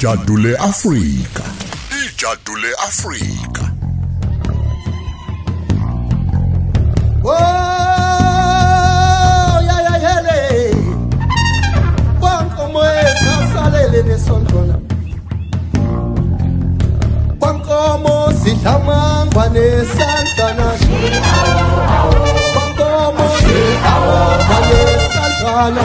ijadule afrika ijadule afrika Oh, ya ya yele. Bonko moesa salele nesontona. Bonko mo sithamangwa nesantana. Bonko mo sithamangwa nesantana.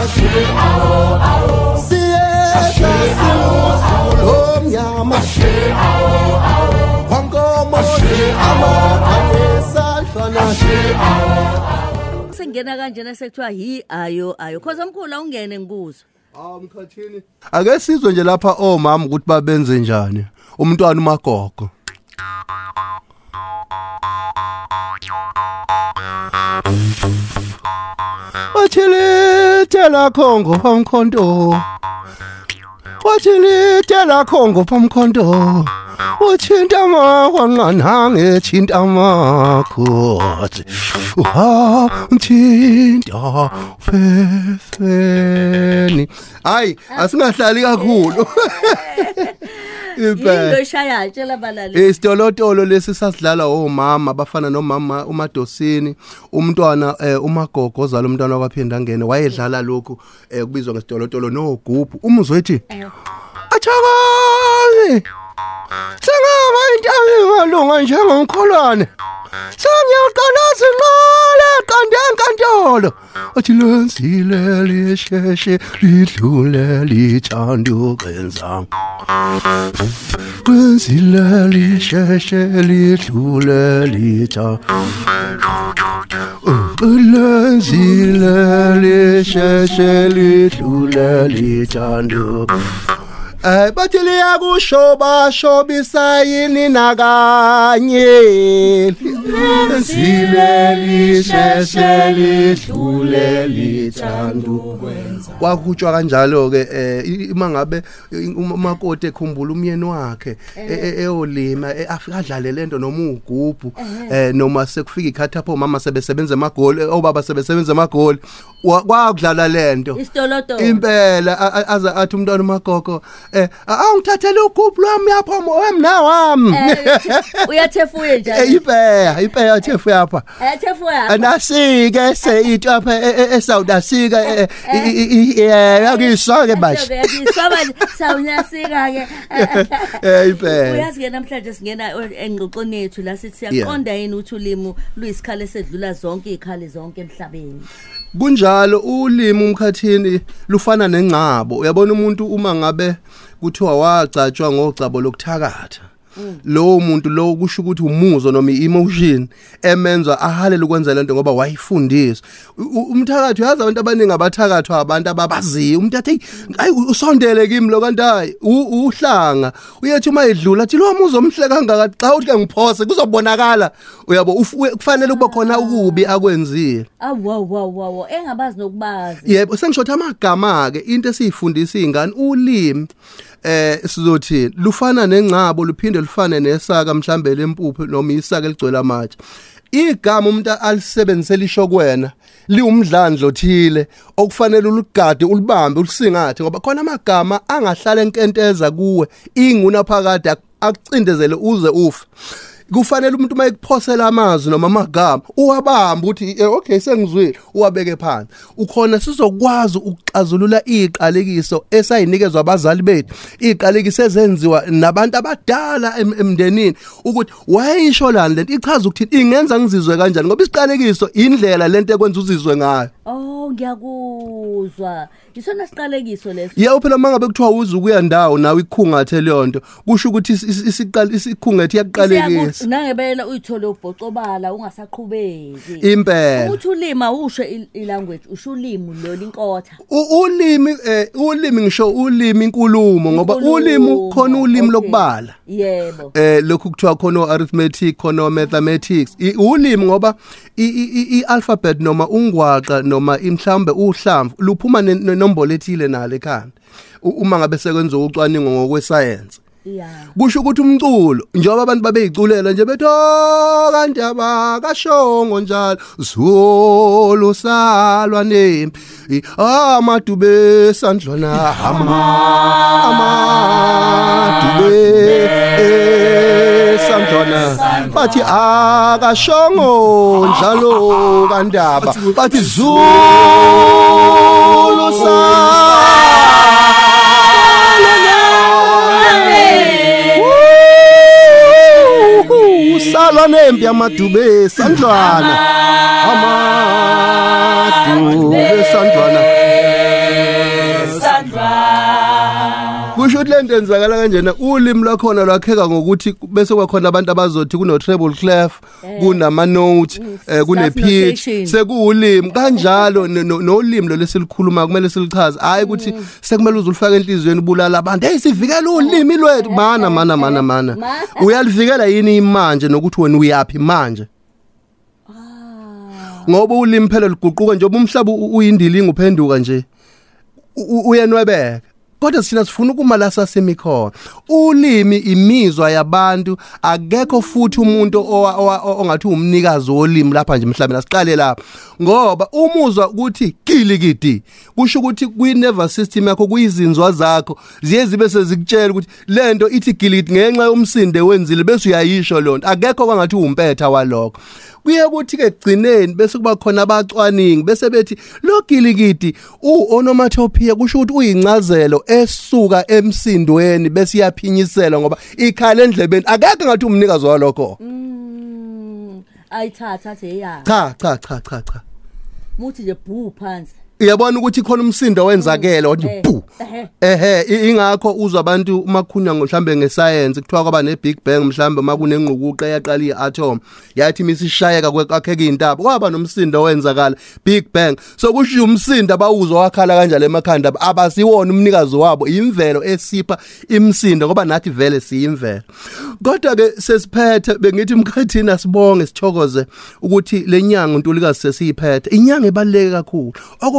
Kwankomo sidlamangwa nesandlwana. sengena kanjena sekuthiwa yi ayo ayo khoza omkhulu awungene ngikuzo Hawu mkhathini. Ake sizwe nje lapha omama ukuthi babenze njani. Umntwana umagogo. Wachilitela khongo wathi litye lakho ngophomkhonto utshinta amakho nqanhange tshinta amakhotsi uhamtshinta fefeni hayi ah. asingahlali kakhulu. yinto Impela. eshayayo tshela balali Isitolotolo lesi sasidlala omama abafana nomama uMadosini umntwana eh, umagogo ozala umntwana kwaphinda ngene wayedlala lokhu eh, kubizwa ngesitolotolo nogubhu. Umuzwe ethi Achakazi Kolon Sanlelichechelitulelizandurensang Gunsilelichechelitulelita Gunsilelichechelitulelizandur Eh bathi liyakusho basho bisayini nakanye. Kwenzile lisheshe lidlule lithandu kwakhutshwa kanjalo ke eh uma ngabe umakoti ekhumbula umyeni wakhe eyolima afika adlale lento noma ugubhu eh. noma sekufika ikhathi apho mama sebesebenza emagoli obaba sebesebenza emagoli kwakudlala lento impela aza athi umntwana umagogo eh awungithathele ugubhu lwami yapha wemna wami uyathefuye Eh, njalo? Ipeya ipeya thefu yapha ayathefuye apha? Anasike seyithu apha eSouth Africa eh yakiswa ke bashi ngisaba sawunyasika ke eh impela uyazi ke namhlanje singena engqoqweni yethu la sithi siyaqonda yini ukuthi ulimi luyisikhali esedlula zonke izikhali zonke emhlabeni? Kunjalo ulimi umkhathini lufana nengcabo. Uyabona umuntu uma ngabe kuthiwa wagcatshwa ngocabo lokuthakatha? Lowo muntu lo kusho ukuthi umuzo noma emotion emenza ahalele ukwenza lento ngoba wayifundiswa. Umthakathi uyazi abantu abaningi abathakathwa abantu ababaziyo. Umuntu athi hayi usondele kimi lo kanti hayi uhlanga uyethi uma edlula athi lo muzo omhle kangaka xa uthi ke ngiphose kuzobonakala uyabo kufanele kube khona ukubi akwenzile. Awu wow wow engabazi nokubazi. Yebo sengisho amagama ke into esiyifundisa izingane ulimi. Eh sizothi lufana nengcabo luphinde lufane nesaka mhlambe lempuphu noma isaka eligcwele amatshe. Igama umuntu alisebenzise lisho kuwena liwumdlandlo thile okufanele ulugade ulibambe ulisingathe ngoba khona amagama angahlala enkenteza kuwe inguna phakade ak- akucindezele uze ufe. Kufanele umuntu mayekuphosela amazwi noma amagama uwabamba uthi eh, okay sengizwile uwabeke phansi. Ukhona sizokwazi ukuxazulula iqalekiso esayinikezwa abazali bethu. Iqalekiso ezenziwa nabantu abadala em- emndenini ukuthi wayisho lani lento ichaza ukuthi ingenza ngizizwe kanjani? Ngoba isiqalekiso indlela lento ekwenza uzizwe ngayo. Oh ngiyakuzwa. Isona siqalekiso leso. Yebo phela mangabe kuthiwa uze ukuya ndawo nawe ikhungathe leyo nto kusho ukuthi isi- isi- isiqale isikhungethe iyaqalekisa nangebela uyithole ubhocobala ungasaqhubeki. Impela. Ukuthi ulima usho i- ilanguage usho ulimi lo linkotha U- ulimi eh ulimi ngisho ulimi inkulumo ngoba Inkulumo, ulimi khona ulimi okay. lokubala. Yebo. Eh lokhu kuthiwa khona arithmetic khona mathematics I- ulimi ngoba i- i i- i- alphabet noma ungwaqa noma imhlambe uhlamvu luphuma ne- nenombolo ethile nalo ekhanda. U- uma ngabe sekwenza ucwaningo ngokwesayensi ya kusho ukuthi umculo njengoba abantu babeyiculela nje bethi "Oh, kanti abakashongo njalo zolo salwa nempi amadube sandlwana ama ama amadube samntwana bathi akashongo njalo kandaba. Bathi zulu salwa nempi amadube sandlwana amadube sandlwana ukuthi lento enzakala kanjena ulimi lwakhona lwakheka ngokuthi bese kwakhona abantu abazothi kuno treble clef kunama note eh, kune pitch notation. sekuwulimi. Kanjalo no- no- nolimi lo lesilikhuluma kumele silichaze. Hayi ukuthi sekumele uzulifaka enhlizweni ubulala abantu. Hey sivikela ulimi lwethu. mana mana mana mana. Ma- uyalivikela yini imanje nokuthi wena uyapi manje? Ngoba ulimi phela liguquka njengoba umhlaba uyindilinga uphenduka nje. Uyenwebeka. Kodwa sina sifuna ukuma la sasemikhona ulimi imizwa yabantu akekho futhi umuntu ongathi umnikazi wolimi lapha nje emhlabeni asiqale lapha. Ngoba umuzwa ukuthi kilikidi kusho ukuthi kwi nervous system yakho kuyizinzwa zakho ziye zibe sezikutshela ukuthi lento ithi gilidi ngenxa yomsindo wenzile bese uyayisho lonto akekho kwangathi umpetha walokho. Kuye kuthi ke gcineni bese kuba khona abacwaningi bese bethi lo gilikidi uonomatopoeia kusho ukuthi uyincazelo esuka emsindweni bese iyaphinyisela ngoba ikhala endlebeni. Akekho ngathi umnikazi walokho. Mm, ayithatha athi eya. Cha cha cha cha cha. Muthi nje bhu phansi. Uyabona ukuthi khona umsindo wenzakela wathi Eh, bu. ehe. ehe i- ingakho uzwa abantu umakhunya mhlambe ngescience kuthiwa kwaba ne big bang mhlambe makunengqukuqe yaqala iatom yathi misishayeka kwekheke intaba kwaba nomsindo wenzakala big bang. So kusho umsindo abawuzwa wakhala kanjalo emakhanda abasiwona umnikazi wabo imvelo esipha imsindo ngoba nathi vele siyimvelo. Kodwa ke sesiphethe bengithi mkhathini sibonge sithokoze ukuthi lenyanga untulikazi sesiyiphethe. Inyanga ebaluleke kakhulu.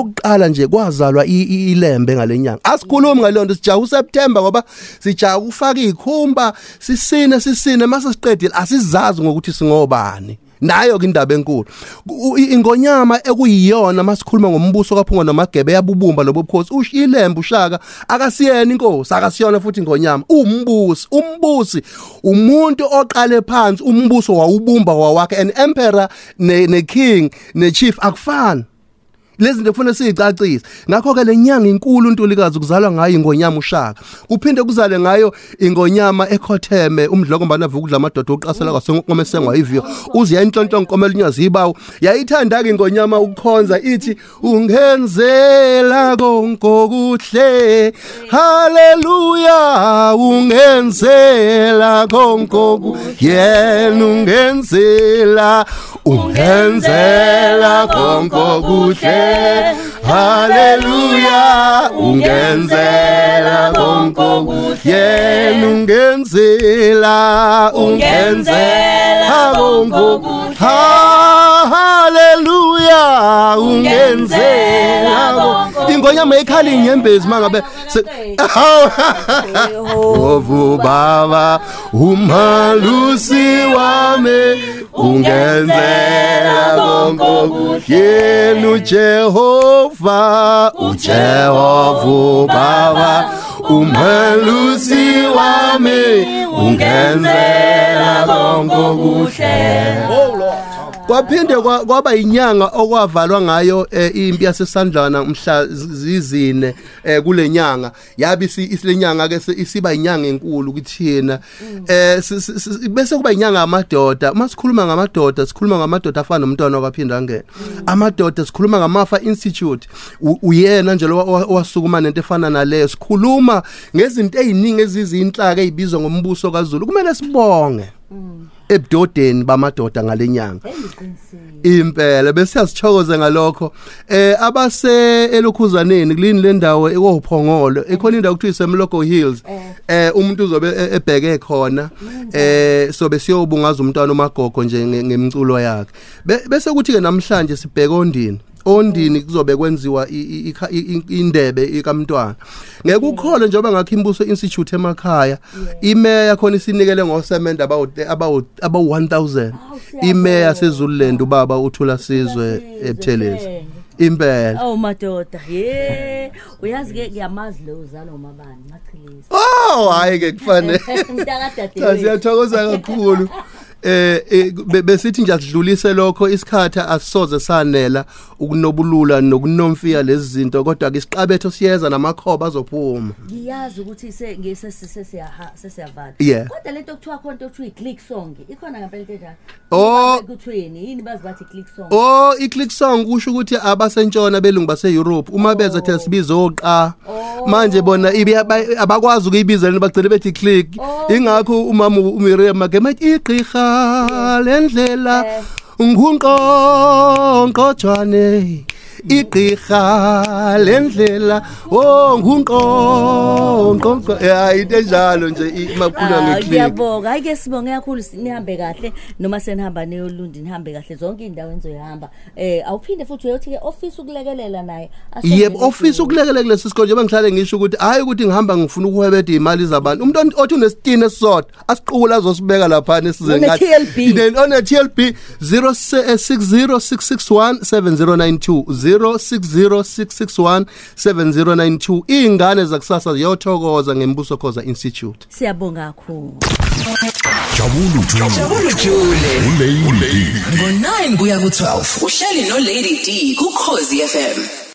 Okokuqala nje kwazalwa ilembe ngalenyanga asikhulumi ngalonto sijaha uSeptember ngoba sijaha ukufaka ikhumba sisine sisine mase siqedile asizazi ngokuthi singobani. Nayo indaba enkulu. Ingonyama ekuyiyona masikhuluma ngombuso kaphunga nomagebe yabubumba lobo bukhosi. Ushilembu ushaka akasiyena inkosi akasiyona futhi ingonyama. Umbusi umbusi umuntu oqale phansi umbuso wawubumba wawakhe an emperor ne, ne king ne chief akufani. Lezi zinto kufanele siyicacise. Ngakho ke lenyanga inkulu untulikazi kuzalwa ngayo ingonyama ushaka. Kuphinde kuzale ngayo ingonyama ekhotheme umdlokombana vuka udla amadoda oqasela kwasenqome sengwa iviyo uziya inhlonhlongo nkomela unyazi ibawo yayithanda ke ingonyama ukukhonza ithi ungenzela konkokuhle haleluya ungenzela konkoku yena ungenzela ungenzela konkokuhle haleluya ungenzela konkokuhle yena ungenzela ungenzela konkokuhle haleluya ungenzela ingonyama ekhala inyembezi mangabe Ovu baba umalusi wami ungenzela konke yenu Jehova uJehova baba umalusi wami ungenzela konke kwaphinde kwa- kwaba inyanga okwavalwa ngayo eh, impi yasesandlana mhla z- zizine eh, kule nyanga. Yabe isi- isilenyanga ke isiba inyanga enkulu kuthina eh si- si- bese kuba inyanga yamadoda. Masikhuluma ngamadoda sikhuluma ngamadoda afana nomntwana okwaphinda angena amadoda sikhuluma ngamafa institute. Uyena nje lo wa- wa- owasukuma nento efana naleyo. Sikhuluma ngezinto eziningi ezizinhlaka ezibizwa ngombuso kaZulu. Kumele sibonge. Ebudodeni bamadoda ngalenyanga impela bese siyasithokoza ngalokho. Eh abase elokhuzaneni kulini le ndawo ekophongolo ekhona indawo kuthiwa isemlogo hills. Eh umuntu uzobe e- ebheke khona. Eh sobe siyobungaza umntwana umagogo nje nge- ngemculo yakhe. Be- bese kuthi ke namhlanje sibheke ondini? Ondini kuzobe kwenziwa i- i- ikha- i- i- indebe ikamntwana. Ngeke ukhole njengoba ngakho imbuso institute emakhaya imeya khona isinikele ngosemende about about about 1000 imeya sezululand ubaba uthula sizwe ebuthelezi impela. Oh madoda ye. Uyazi ke ngiyamazi lo uzalo umabani machilisi oh hayi ke kufanele mntakadade cha siyathokoza kakhulu. eh eh, be- besithi nje asidlulise lokho isikhatha asisoze sanela ukunobulula nokunomfiya lezi zinto kodwa ke isiqabetho siyeza namakhoba azophuma. Ngiyazi ukuthi se ngisesiyaha sesiyavala Yeah. kodwa lento okuthiwa khona into okuthiwa i-click song ikhona ngempela into enjalo? Oh. kuthweni yini bazi bathi i-click song? Oh i-click song kusho ukuthi abasentshona belungu base Europe uma beza the sibiza oqa. Manje bona ibe aba- abakwazi ukuyibiza lena bagcine bethi click Oh. ingakho umama uMiriam magema ethi igqirha lendlela Eh. Ngunqonqotshwane igqirha lendlela oh ngunqonqonqo hayi into enjalo nje imakhulwa Ah, ngeclick ngiyabonga. Hayi ke sibonge kakhulu si- nihambe kahle. Noma senihamba neyolundi nihambe kahle. Zonke iy'ndawo enizoyihamba. Eh awuphinde futhi uyothi ke office ukulekelela naye asondele yebo ofisa eduze. ukulekelela kulesi sikole njengoba ngihlale ngisho ukuthi hayi ukuthi ngihamba ngifuna ukuhwebeda imali zabantu. Umuntu on- othi unesitini esisodwa asiqukula azosibeka lapha nesize One-TLB. one TLB 060661 7092 060661 7092 ingane zakusasa ziyothokoza ngembuso khoza institute. Siyabonga kakhulu. Jabulu Jule. Jabulu Jule. Ulady. ngo9 kuya ku12 uhleli no Lady D ku Khosi FM